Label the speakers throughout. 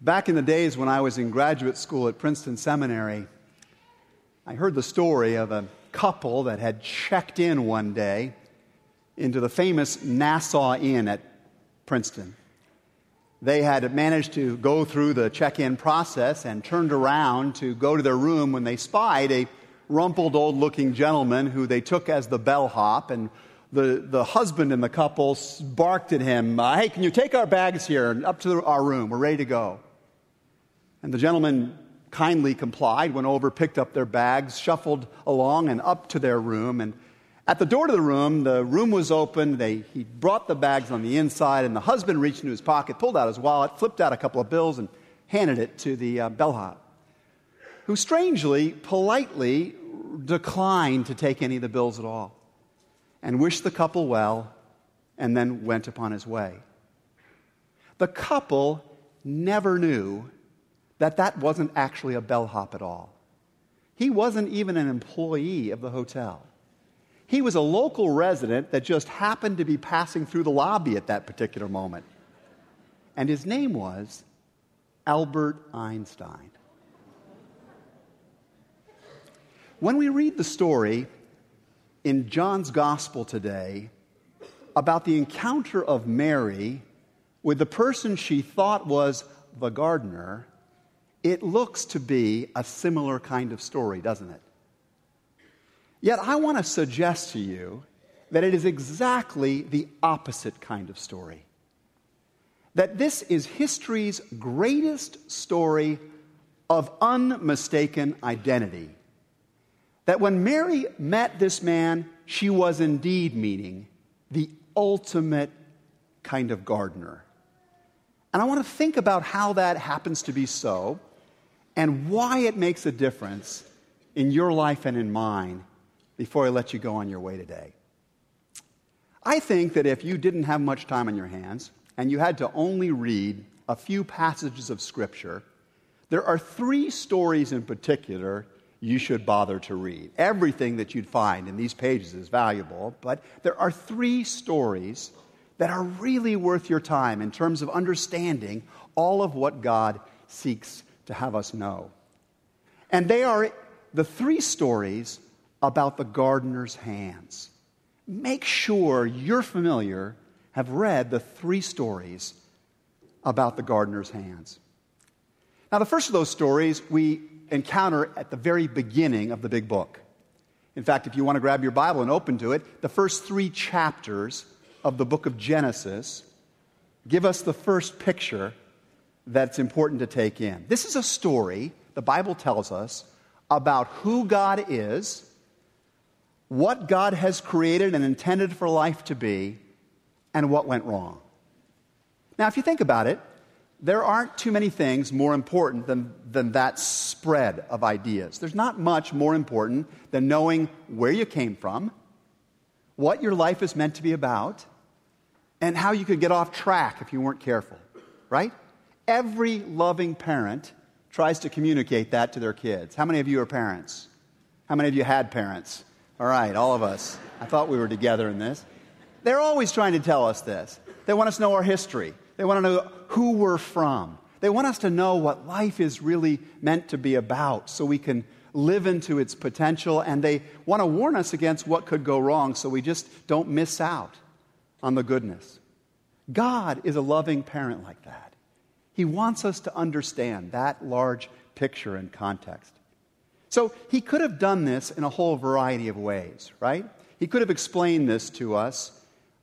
Speaker 1: Back in the days when I was in graduate school at Princeton Seminary, I heard the story of a couple that had checked in one day into the famous Nassau Inn at Princeton. They had managed to go through the check in process and turned around to go to their room when they spied a rumpled old looking gentleman who they took as the bellhop and the, the husband in the couple barked at him, Hey, can you take our bags here and up to our room? We're ready to go. And the gentleman kindly complied, went over, picked up their bags, shuffled along and up to their room. And at the door to the room, the room was open. They, he brought the bags on the inside, and the husband reached into his pocket, pulled out his wallet, flipped out a couple of bills, and handed it to the uh, bellhop, who strangely, politely declined to take any of the bills at all and wished the couple well and then went upon his way. The couple never knew that that wasn't actually a bellhop at all. He wasn't even an employee of the hotel. He was a local resident that just happened to be passing through the lobby at that particular moment. And his name was Albert Einstein. When we read the story in John's gospel today about the encounter of Mary with the person she thought was the gardener, it looks to be a similar kind of story, doesn't it? Yet I want to suggest to you that it is exactly the opposite kind of story. That this is history's greatest story of unmistaken identity that when Mary met this man, she was indeed meeting the ultimate kind of gardener. And I want to think about how that happens to be so and why it makes a difference in your life and in mine before I let you go on your way today. I think that if you didn't have much time on your hands and you had to only read a few passages of Scripture, there are three stories in particular you should bother to read. Everything that you'd find in these pages is valuable, but there are three stories that are really worth your time in terms of understanding all of what God seeks to have us know. And they are the three stories about the gardener's hands. Make sure you're familiar, have read the three stories about the gardener's hands. Now, the first of those stories we encounter at the very beginning of the big book. In fact, if you want to grab your Bible and open to it, the first three chapters of the book of Genesis give us the first picture that's important to take in. This is a story, the Bible tells us, about who God is, what God has created and intended for life to be, and what went wrong. Now, if you think about it, there aren't too many things more important than, than that spread of ideas. There's not much more important than knowing where you came from, what your life is meant to be about, and how you could get off track if you weren't careful, right? Every loving parent tries to communicate that to their kids. How many of you are parents? How many of you had parents? All right, all of us. I thought we were together in this. They're always trying to tell us this. They want us to know our history. They want to know who we're from. They want us to know what life is really meant to be about so we can live into its potential. And they want to warn us against what could go wrong so we just don't miss out on the goodness. God is a loving parent like that. He wants us to understand that large picture and context. So he could have done this in a whole variety of ways, right? He could have explained this to us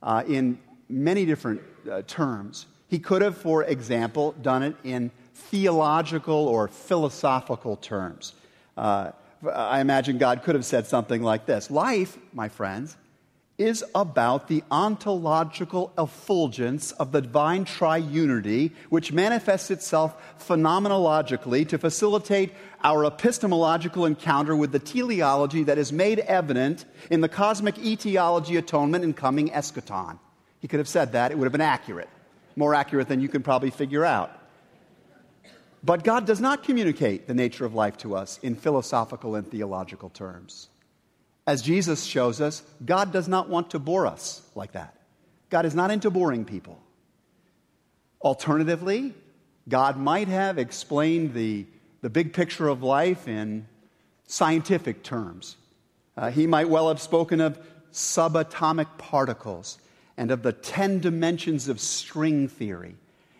Speaker 1: uh, in many different uh, terms. He could have, for example, done it in theological or philosophical terms. Uh, I imagine God could have said something like this Life, my friends, is about the ontological effulgence of the divine triunity, which manifests itself phenomenologically to facilitate our epistemological encounter with the teleology that is made evident in the cosmic etiology, atonement, and coming eschaton. He could have said that, it would have been accurate more accurate than you can probably figure out. But God does not communicate the nature of life to us in philosophical and theological terms. As Jesus shows us, God does not want to bore us like that. God is not into boring people. Alternatively, God might have explained the, the big picture of life in scientific terms. Uh, he might well have spoken of subatomic particles and of the 10 dimensions of string theory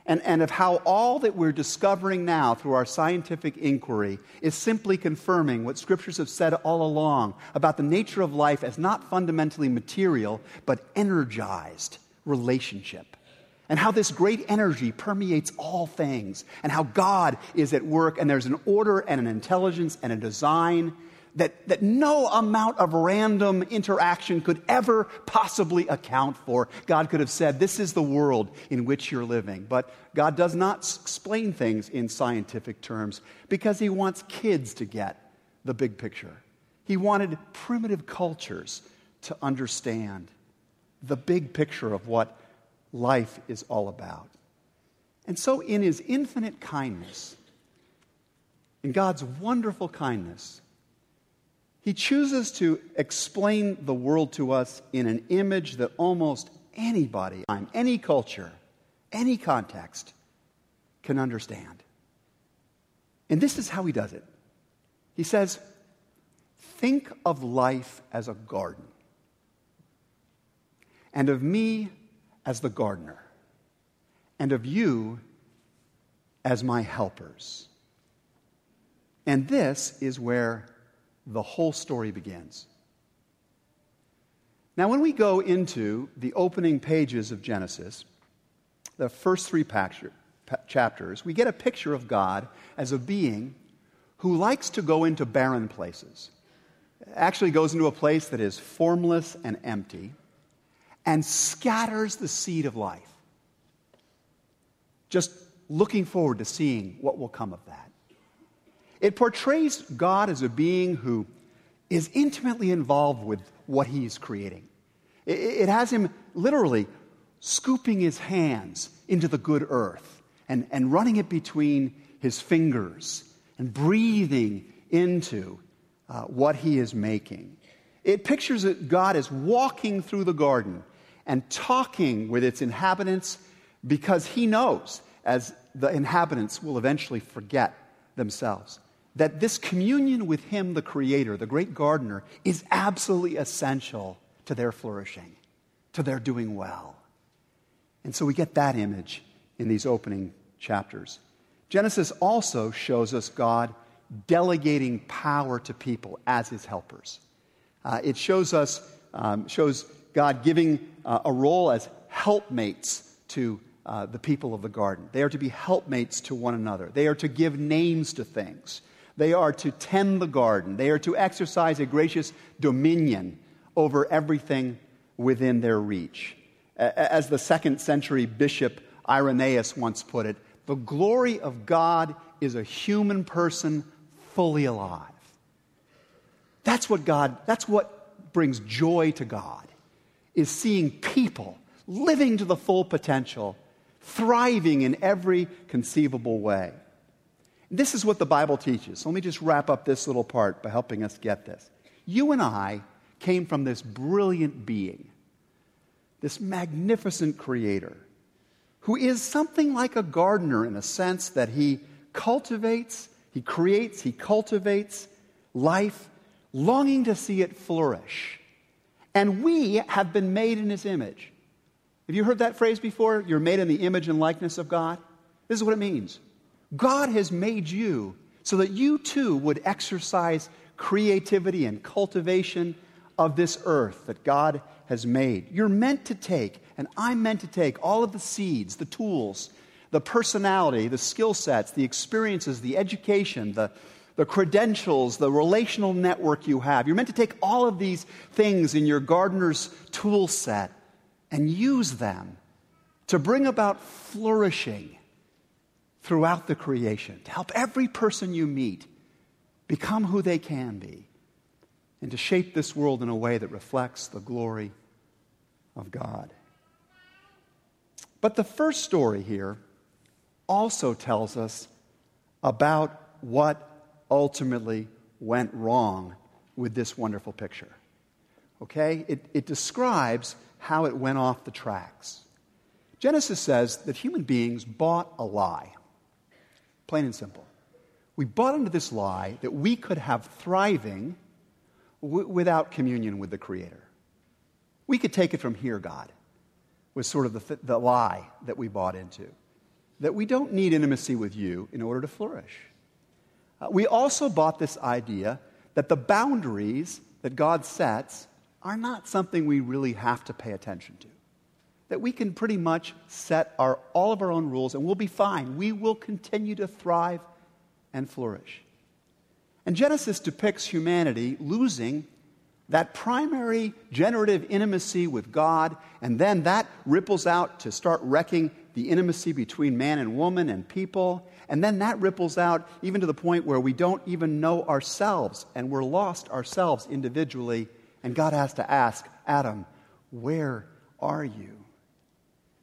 Speaker 1: and, and of how all that we're discovering now through our scientific inquiry is simply confirming what scriptures have said all along about the nature of life as not fundamentally material, but energized relationship. And how this great energy permeates all things, and how God is at work, and there's an order and an intelligence and a design that, that no amount of random interaction could ever possibly account for. God could have said, This is the world in which you're living. But God does not explain things in scientific terms because He wants kids to get the big picture. He wanted primitive cultures to understand the big picture of what life is all about. And so, in His infinite kindness, in God's wonderful kindness, he chooses to explain the world to us in an image that almost anybody, any culture, any context can understand. And this is how he does it. He says, Think of life as a garden, and of me as the gardener, and of you as my helpers. And this is where the whole story begins. Now, when we go into the opening pages of Genesis, the first three chapters, we get a picture of God as a being who likes to go into barren places. Actually, goes into a place that is formless and empty and scatters the seed of life. Just looking forward to seeing what will come of that. It portrays God as a being who is intimately involved with what he's creating. It, has him literally scooping his hands into the good earth and, and running it between his fingers and breathing into uh, what he is making. It pictures God as walking through the garden and talking with its inhabitants because he knows, as the inhabitants will eventually forget themselves that this communion with Him, the Creator, the great gardener, is absolutely essential to their flourishing, to their doing well. And so we get that image in these opening chapters. Genesis also shows us God delegating power to people as His helpers. Uh, it shows us, um, shows God giving uh, a role as helpmates to uh, the people of the garden. They are to be helpmates to one another. They are to give names to things. They are to tend the garden. They are to exercise a gracious dominion over everything within their reach. As the second century bishop Irenaeus once put it, the glory of God is a human person fully alive. That's what God, that's what brings joy to God, is seeing people living to the full potential, thriving in every conceivable way. This is what the Bible teaches. So Let me just wrap up this little part by helping us get this. You and I came from this brilliant being, this magnificent creator, who is something like a gardener in a sense that he cultivates, he creates, he cultivates life, longing to see it flourish. And we have been made in his image. Have you heard that phrase before? You're made in the image and likeness of God? This is what it means. God has made you so that you too would exercise creativity and cultivation of this earth that God has made. You're meant to take, and I'm meant to take, all of the seeds, the tools, the personality, the skill sets, the experiences, the education, the, the credentials, the relational network you have. You're meant to take all of these things in your gardener's tool set and use them to bring about flourishing throughout the creation to help every person you meet become who they can be and to shape this world in a way that reflects the glory of God. But the first story here also tells us about what ultimately went wrong with this wonderful picture. Okay? It, it describes how it went off the tracks. Genesis says that human beings bought a lie. Plain and simple. We bought into this lie that we could have thriving w- without communion with the Creator. We could take it from here, God, was sort of the, th- the lie that we bought into. That we don't need intimacy with you in order to flourish. Uh, we also bought this idea that the boundaries that God sets are not something we really have to pay attention to. That we can pretty much set our, all of our own rules and we'll be fine. We will continue to thrive and flourish. And Genesis depicts humanity losing that primary generative intimacy with God, and then that ripples out to start wrecking the intimacy between man and woman and people. And then that ripples out even to the point where we don't even know ourselves and we're lost ourselves individually. And God has to ask, Adam, where are you?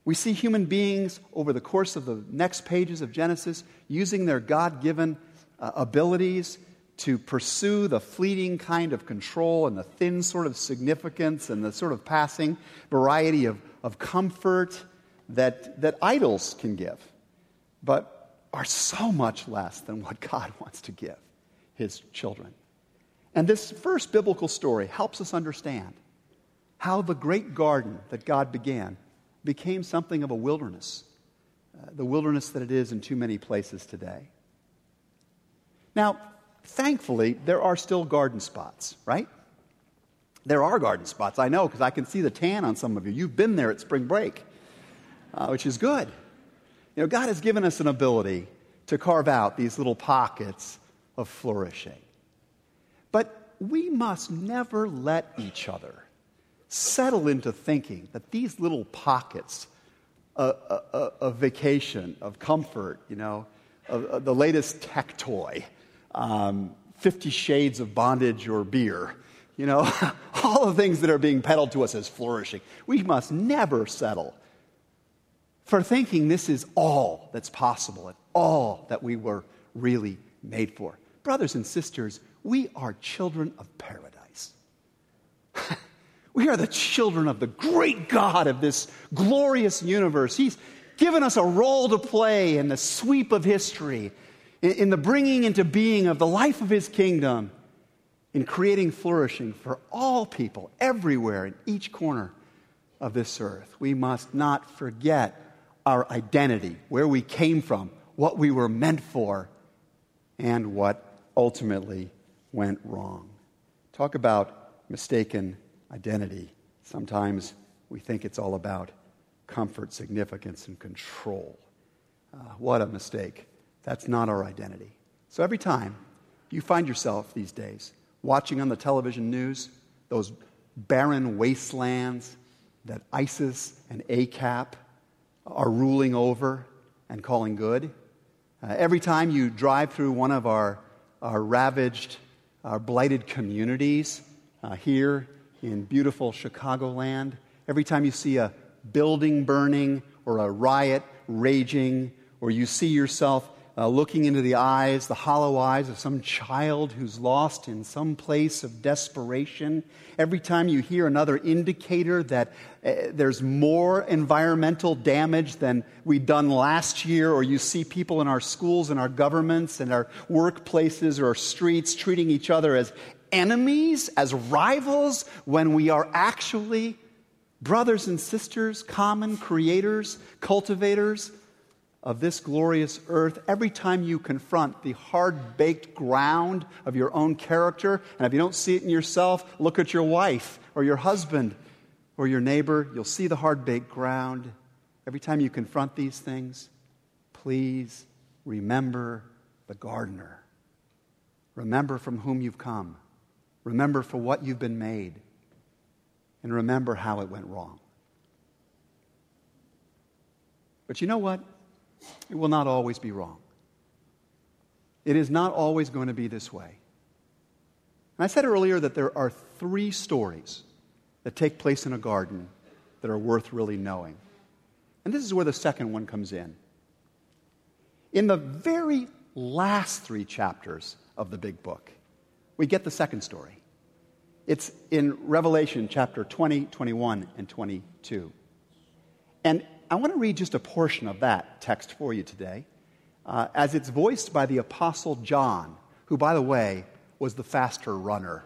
Speaker 1: We see human beings over the course of the next pages of Genesis using their God given uh, abilities to pursue the fleeting kind of control and the thin sort of significance and the sort of passing variety of, of comfort that, that idols can give, but are so much less than what God wants to give his children. And this first biblical story helps us understand how the great garden that God began became something of a wilderness, uh, the wilderness that it is in too many places today. Now, thankfully, there are still garden spots, right? There are garden spots, I know, because I can see the tan on some of you. You've been there at spring break, uh, which is good. You know, God has given us an ability to carve out these little pockets of flourishing. But we must never let each other settle into thinking that these little pockets of, of, of vacation, of comfort, you know, of, of the latest tech toy, um, Fifty Shades of Bondage or beer, you know, all the things that are being peddled to us as flourishing. We must never settle for thinking this is all that's possible and all that we were really made for. Brothers and sisters, we are children of paradise. we are the children of the great God of this glorious universe. He's given us a role to play in the sweep of history in the bringing into being of the life of his kingdom, in creating flourishing for all people everywhere in each corner of this earth. We must not forget our identity, where we came from, what we were meant for, and what ultimately went wrong. Talk about mistaken identity. Sometimes we think it's all about comfort, significance, and control. Uh, what a mistake. That's not our identity. So every time you find yourself these days watching on the television news those barren wastelands that ISIS and AQAP are ruling over and calling good, uh, every time you drive through one of our, our ravaged, our blighted communities uh, here in beautiful Chicagoland, every time you see a building burning or a riot raging, or you see yourself uh, looking into the eyes, the hollow eyes of some child who's lost in some place of desperation. Every time you hear another indicator that uh, there's more environmental damage than we'd done last year, or you see people in our schools and our governments and our workplaces or our streets treating each other as enemies, as rivals, when we are actually brothers and sisters, common creators, cultivators of this glorious earth, every time you confront the hard baked ground of your own character, and if you don't see it in yourself, look at your wife or your husband or your neighbor, you'll see the hard baked ground. Every time you confront these things, please remember the gardener. Remember from whom you've come. Remember for what you've been made. And remember how it went wrong. But you know what? It will not always be wrong. It is not always going to be this way. And I said earlier that there are three stories that take place in a garden that are worth really knowing. And this is where the second one comes in. In the very last three chapters of the big book, we get the second story. It's in Revelation chapter 20, 21, and 22. And I want to read just a portion of that text for you today. uh, as it's voiced by the Apostle John, who, by the way, was the faster runner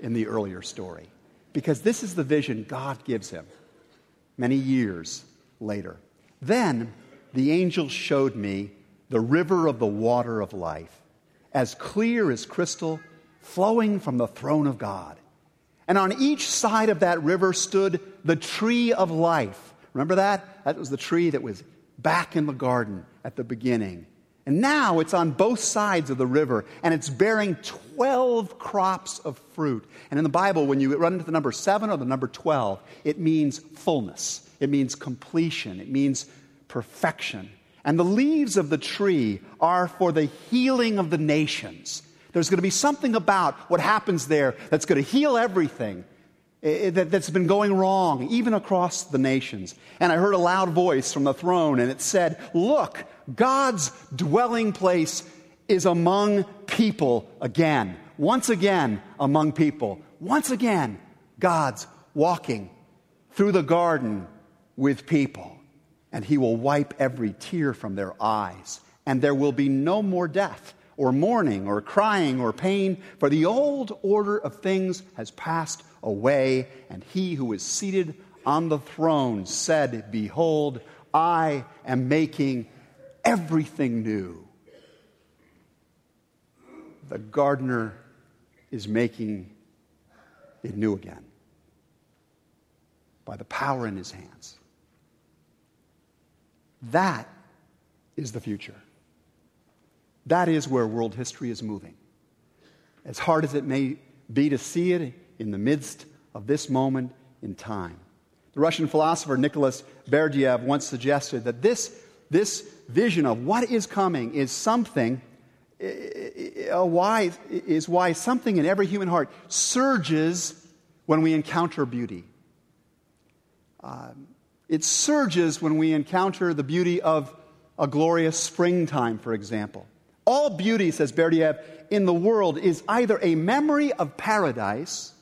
Speaker 1: in the earlier story. Because this is the vision God gives him many years later. Then the angel showed me the river of the water of life, as clear as crystal, flowing from the throne of God. And on each side of that river stood the tree of life. Remember that? That was the tree that was back in the garden at the beginning. And now it's on both sides of the river, and it's bearing 12 crops of fruit. And in the Bible, when you run into the number 7 or the number 12, it means fullness, it means completion, it means perfection. And the leaves of the tree are for the healing of the nations. There's going to be something about what happens there that's going to heal everything eh, eh, that's been going wrong, even across the nations. And I heard a loud voice from the throne, and it said, Look, God's dwelling place is among people again. Once again, among people. Once again, God's walking through the garden with people. And He will wipe every tear from their eyes. And there will be no more death or mourning or crying or pain, for the old order of things has passed away. And he who is seated on the throne said, Behold, I am making everything new. The gardener is making it new again by the power in his hands. That is the future. That is where world history is moving. As hard as it may be to see it in the midst of this moment in time. The Russian philosopher Nicholas Berdyaev once suggested that this, this vision of what is coming is something, why, is why something in every human heart surges when we encounter beauty. Um, it surges when we encounter the beauty of a glorious springtime, for example. All beauty, says Berdyaev, in the world is either a memory of paradise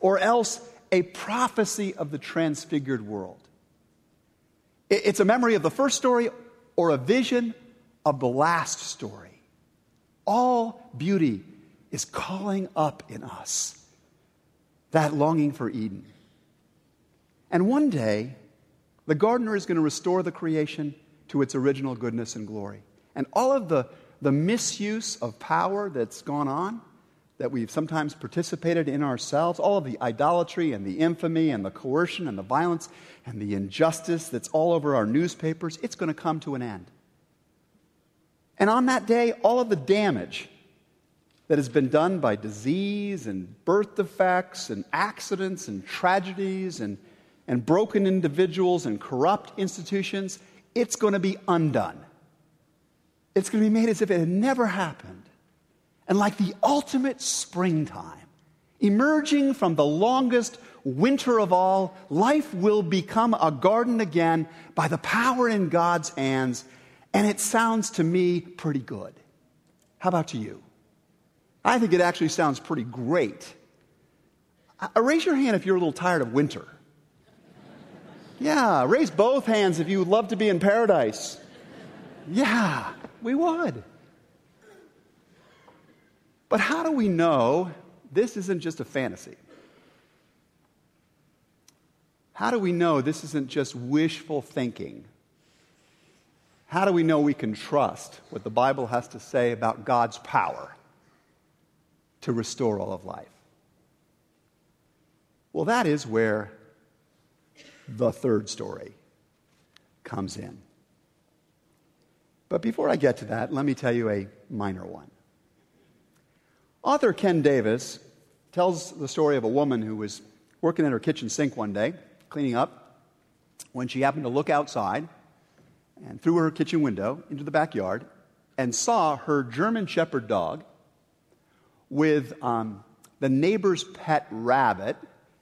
Speaker 1: or else a prophecy of the transfigured world. It's a memory of the first story or a vision of the last story. All beauty is calling up in us that longing for Eden. And one day, the gardener is going to restore the creation to its original goodness and glory. And all of the the misuse of power that's gone on, that we've sometimes participated in ourselves, all of the idolatry and the infamy and the coercion and the violence and the injustice that's all over our newspapers, it's going to come to an end. And on that day, all of the damage that has been done by disease and birth defects and accidents and tragedies and, and broken individuals and corrupt institutions, it's going to be undone. It's going to be made as if it had never happened. And like the ultimate springtime, emerging from the longest winter of all, life will become a garden again by the power in God's hands. And it sounds to me pretty good. How about to you? I think it actually sounds pretty great. Uh, raise your hand if you're a little tired of winter. Yeah, raise both hands if you would love to be in paradise. Yeah we would. But how do we know this isn't just a fantasy? How do we know this isn't just wishful thinking? How do we know we can trust what the Bible has to say about God's power to restore all of life? Well, that is where the third story comes in. But before I get to that, let me tell you a minor one. Author Ken Davis tells the story of a woman who was working at her kitchen sink one day, cleaning up, when she happened to look outside and through her kitchen window into the backyard and saw her German Shepherd dog with um, the neighbor's pet rabbit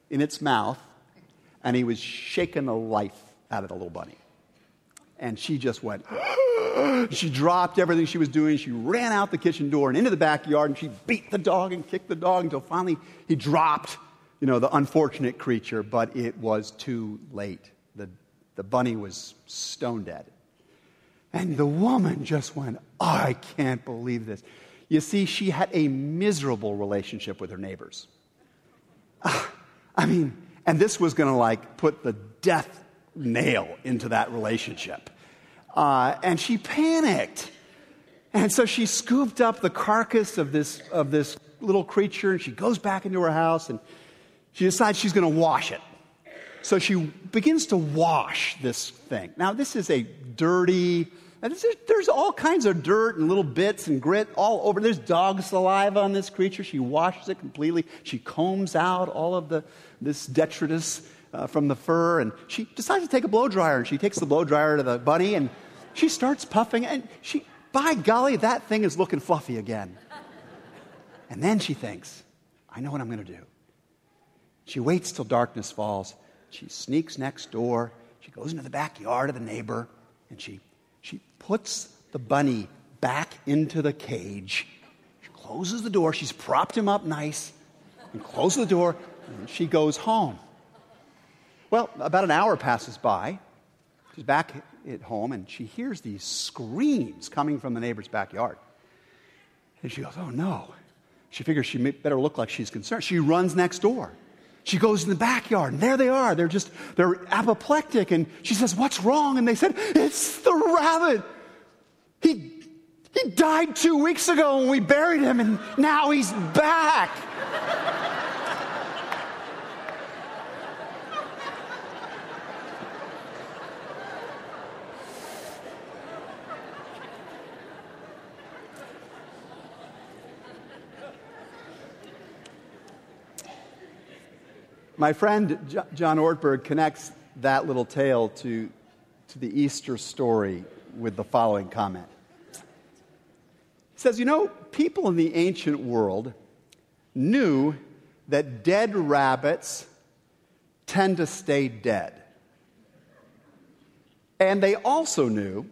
Speaker 1: in its mouth, and he was shaking the life out of the little bunny. And she just went, she dropped everything she was doing. She ran out the kitchen door and into the backyard and she beat the dog and kicked the dog until finally he dropped, you know, the unfortunate creature, but it was too late. The, the bunny was stone dead. And the woman just went, oh, I can't believe this. You see, she had a miserable relationship with her neighbors. I mean, and this was going to like put the death nail into that relationship. Uh, and she panicked. And so she scooped up the carcass of this, of this little creature and she goes back into her house and she decides she's going to wash it. So she begins to wash this thing. Now, this is a dirty, there's all kinds of dirt and little bits and grit all over. There's dog saliva on this creature. She washes it completely. She combs out all of the, this detritus uh, from the fur, and she decides to take a blow dryer. And she takes the blow dryer to the bunny, and she starts puffing. And she, by golly, that thing is looking fluffy again. And then she thinks, I know what I'm going to do. She waits till darkness falls. She sneaks next door. She goes into the backyard of the neighbor and she, she puts the bunny back into the cage. She closes the door. She's propped him up nice and closes the door and she goes home. Well, about an hour passes by. She's back at home and she hears these screams coming from the neighbor's backyard. And she goes, Oh no. She figures she better look like she's concerned. She runs next door. She goes in the backyard, and there they are. They're just, they're apoplectic. And she says, What's wrong? And they said, It's the rabbit. He, he died two weeks ago and we buried him, and now he's back. My friend John Ortberg connects that little tale to, to the Easter story with the following comment. He says, You know, people in the ancient world knew that dead rabbits tend to stay dead. And they also knew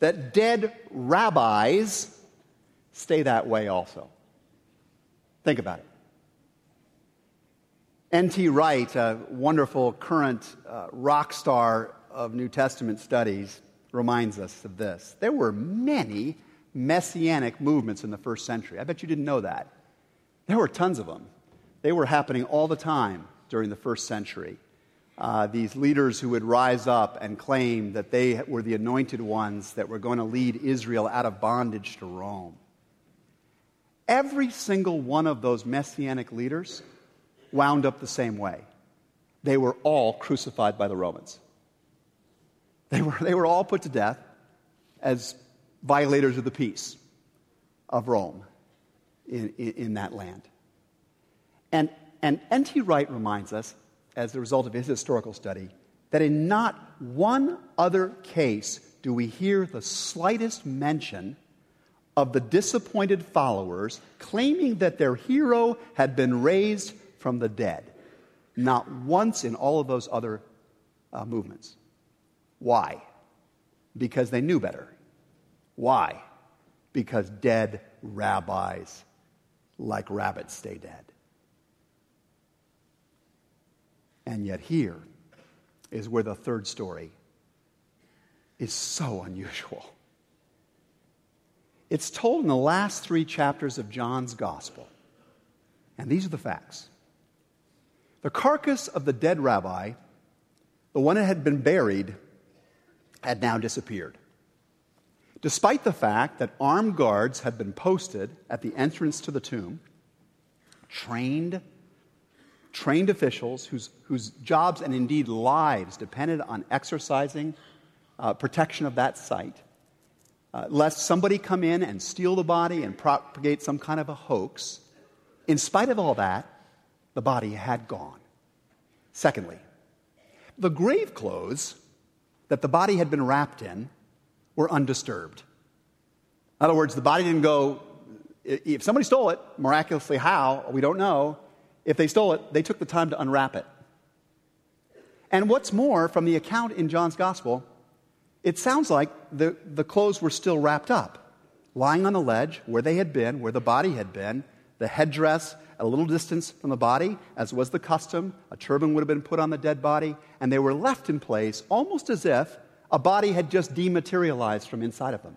Speaker 1: that dead rabbis stay that way also. Think about it. N.T. Wright, a wonderful current uh, rock star of New Testament studies, reminds us of this. There were many messianic movements in the first century. I bet you didn't know that. There were tons of them. They were happening all the time during the first century. Uh, these leaders who would rise up and claim that they were the anointed ones that were going to lead Israel out of bondage to Rome. Every single one of those messianic leaders wound up the same way. They were all crucified by the Romans. They were, they were all put to death as violators of the peace of Rome in, in, in that land. And, and N.T. Wright reminds us, as a result of his historical study, that in not one other case do we hear the slightest mention of the disappointed followers claiming that their hero had been raised from the dead. Not once in all of those other uh, movements. Why? Because they knew better. Why? Because dead rabbis, like rabbits, stay dead. And yet, here is where the third story is so unusual. It's told in the last three chapters of John's gospel. And these are the facts. The carcass of the dead rabbi, the one that had been buried, had now disappeared. Despite the fact that armed guards had been posted at the entrance to the tomb, trained, trained officials whose, whose jobs and indeed lives depended on exercising uh, protection of that site, uh, lest somebody come in and steal the body and propagate some kind of a hoax. In spite of all that, the body had gone. Secondly, the grave clothes that the body had been wrapped in were undisturbed. In other words, the body didn't go, if somebody stole it, miraculously how, we don't know. If they stole it, they took the time to unwrap it. And what's more, from the account in John's gospel, it sounds like the, the clothes were still wrapped up, lying on the ledge where they had been, where the body had been, the headdress at a little distance from the body, as was the custom. A turban would have been put on the dead body, and they were left in place almost as if A body had just dematerialized from inside of them,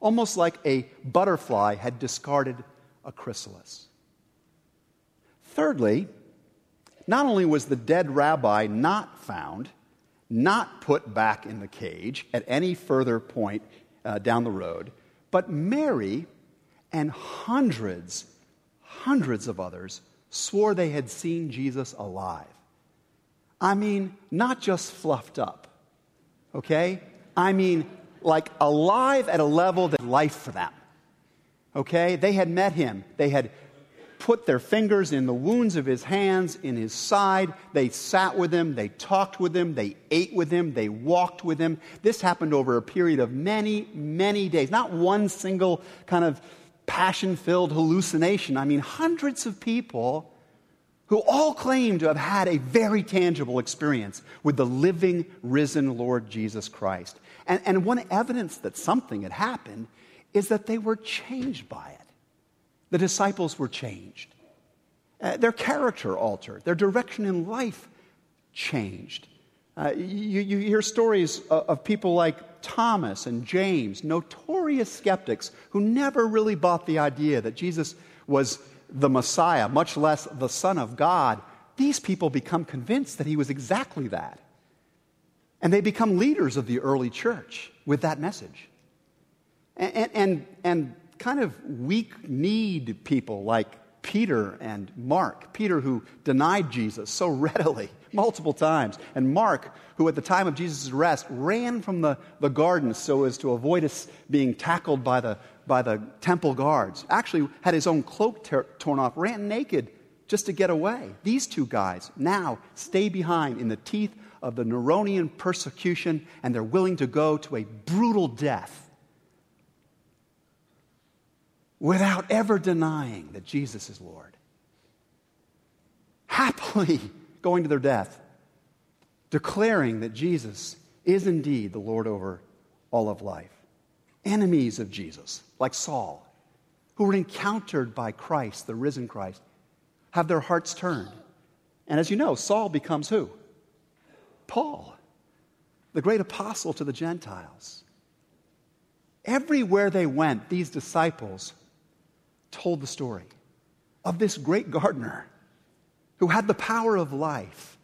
Speaker 1: almost like a butterfly had discarded a chrysalis. Thirdly, not only was the dead rabbi not found, not put back in the cage at any further point uh, down the road, but Mary and hundreds, hundreds of others swore they had seen Jesus alive. I mean, not just fluffed up, okay? I mean, like alive at a level that life for them. Okay? They had met him. They had put their fingers in the wounds of his hands, in his side. They sat with him. They talked with him. They ate with him. They walked with him. This happened over a period of many, many days. Not one single kind of passion filled hallucination. I mean, hundreds of people who all claim to have had a very tangible experience with the living, risen Lord Jesus Christ. And, and one evidence that something had happened is that they were changed by it. The disciples were changed. Uh, their character altered, their direction in life changed. Uh, you, you, hear stories of, people like Thomas and James, notorious skeptics who never really bought the idea that Jesus was the Messiah, much less the Son of God. These people become convinced that he was exactly that. And they become leaders of the early church with that message. And, and, and kind of weak kneed people like Peter and Mark. Peter, who denied Jesus so readily, multiple times, and Mark, who at the time of Jesus' arrest ran from the, the garden so as to avoid us being tackled by the, by the temple guards, actually had his own cloak ter- torn off, ran naked just to get away. These two guys now stay behind in the teeth of the Neronian persecution, and they're willing to go to a brutal death without ever denying that Jesus is Lord. Happily going to their death, declaring that Jesus is indeed the Lord over all of life. Enemies of Jesus, like Saul, who were encountered by Christ, the risen Christ, have their hearts turned. And as you know, Saul becomes who? Paul, the great apostle to the Gentiles. Everywhere they went, these disciples told the story of this great gardener who had the power of life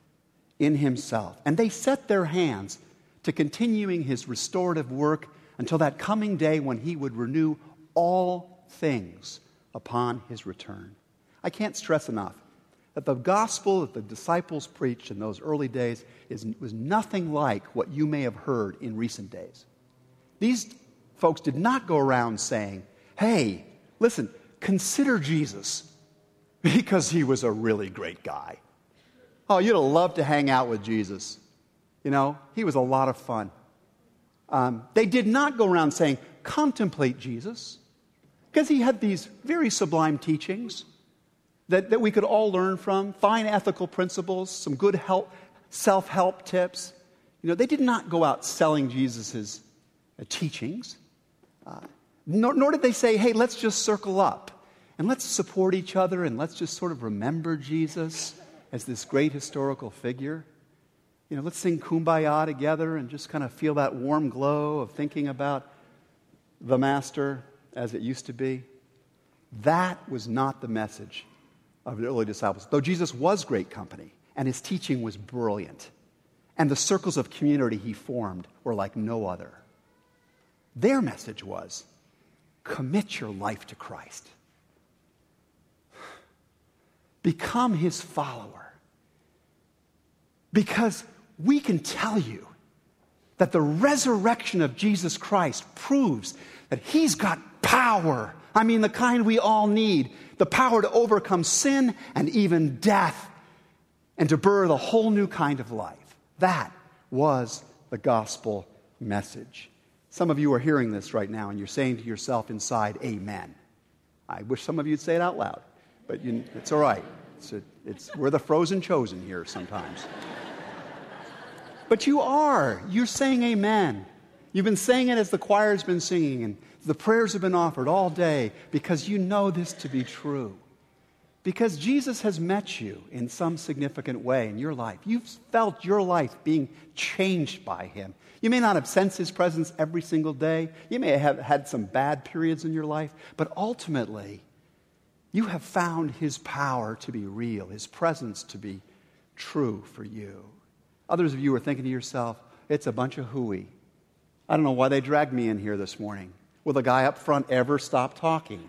Speaker 1: in himself. And they set their hands to continuing his restorative work until that coming day when he would renew all things upon his return. I can't stress enough that the gospel that the disciples preached in those early days is, was nothing like what you may have heard in recent days. These folks did not go around saying, hey, listen, consider Jesus because he was a really great guy. Oh, you'd have loved to hang out with Jesus. You know, he was a lot of fun. Um, they did not go around saying, contemplate Jesus, because he had these very sublime teachings that, that we could all learn from, fine ethical principles, some good help, self help tips. You know, they did not go out selling Jesus' uh, teachings. Uh, nor, nor did they say, hey, let's just circle up and let's support each other and let's just sort of remember Jesus as this great historical figure. You know, let's sing kumbaya together and just kind of feel that warm glow of thinking about the Master as it used to be. That was not the message of the early disciples, though Jesus was great company and his teaching was brilliant. And the circles of community he formed were like no other. Their message was commit your life to Christ, become his follower. Because we can tell you that the resurrection of Jesus Christ proves that he's got power. I mean, the kind we all need the power to overcome sin and even death and to birth a whole new kind of life. That was the gospel message. Some of you are hearing this right now and you're saying to yourself inside, Amen. I wish some of you'd say it out loud, but you, it's all right. It's a, it's, we're the frozen chosen here sometimes. but you are. You're saying Amen. You've been saying it as the choir's been singing, and the prayers have been offered all day because you know this to be true. Because Jesus has met you in some significant way in your life. You've felt your life being changed by Him. You may not have sensed His presence every single day. You may have had some bad periods in your life, but ultimately, you have found His power to be real, His presence to be true for you. Others of you are thinking to yourself, it's a bunch of hooey. I don't know why they dragged me in here this morning. Will the guy up front ever stop talking?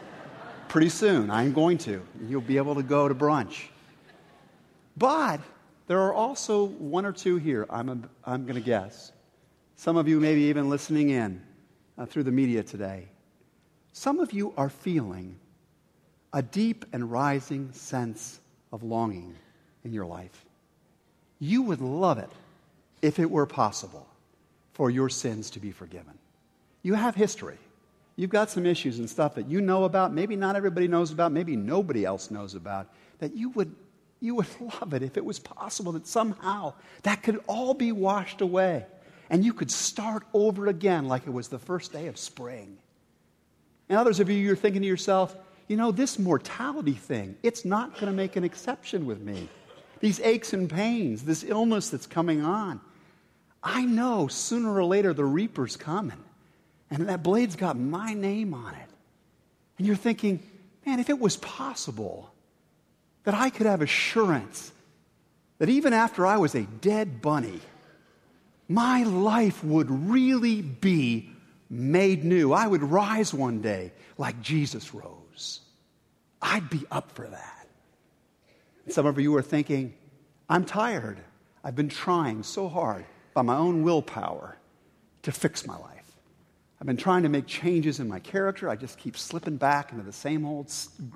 Speaker 1: Pretty soon, I'm going to. You'll be able to go to brunch. But there are also one or two here, I'm, a, I'm going to guess. Some of you maybe even listening in uh, through the media today. Some of you are feeling a deep and rising sense of longing in your life. You would love it if it were possible for your sins to be forgiven. You have history. You've got some issues and stuff that you know about, maybe not everybody knows about, maybe nobody else knows about, that you would, you would love it if it was possible that somehow that could all be washed away and you could start over again like it was the first day of spring. And others of you, you're thinking to yourself, you know, this mortality thing, it's not going to make an exception with me. These aches and pains, this illness that's coming on. I know sooner or later the reaper's coming. And that blade's got my name on it. And you're thinking, man, if it was possible that I could have assurance that even after I was a dead bunny, my life would really be made new. I would rise one day like Jesus rose. I'd be up for that. Some of you are thinking, I'm tired. I've been trying so hard by my own willpower to fix my life. I've been trying to make changes in my character. I just keep slipping back into the same old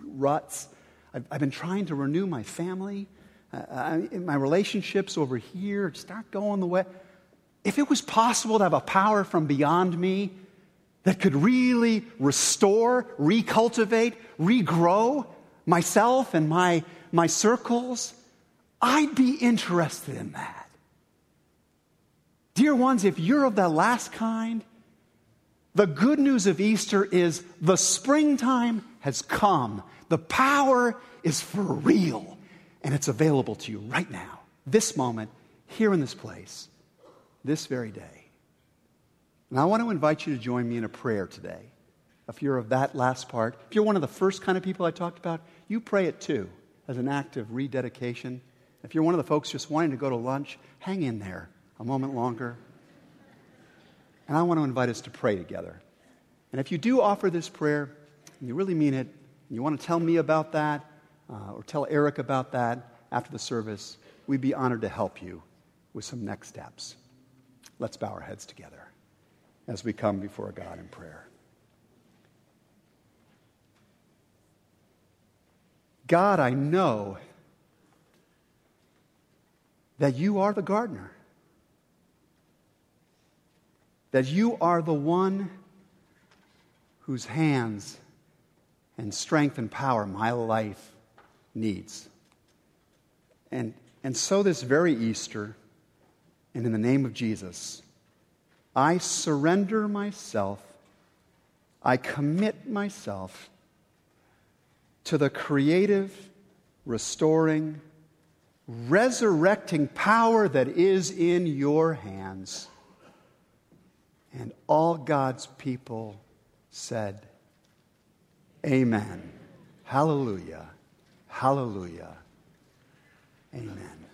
Speaker 1: ruts. I've, I've been trying to renew my family, uh, I, my relationships over here, start going the way. If it was possible to have a power from beyond me that could really restore, recultivate, regrow myself and my, my circles, I'd be interested in that. Dear ones, if you're of that last kind, the good news of Easter is the springtime has come. The power is for real, and it's available to you right now, this moment, here in this place, this very day. And I want to invite you to join me in a prayer today. If you're of that last part, if you're one of the first kind of people I talked about, you pray it too as an act of rededication. If you're one of the folks just wanting to go to lunch, hang in there a moment longer. And I want to invite us to pray together. And if you do offer this prayer, and you really mean it, and you want to tell me about that, uh, or tell Eric about that after the service, we'd be honored to help you with some next steps. Let's bow our heads together as we come before God in prayer. God, I know that you are the gardener that you are the one whose hands and strength and power my life needs. And, and so, this very Easter, and in the name of Jesus, I surrender myself, I commit myself to the creative, restoring, resurrecting power that is in your hands. And all God's people said, Amen. Hallelujah. Hallelujah. Amen.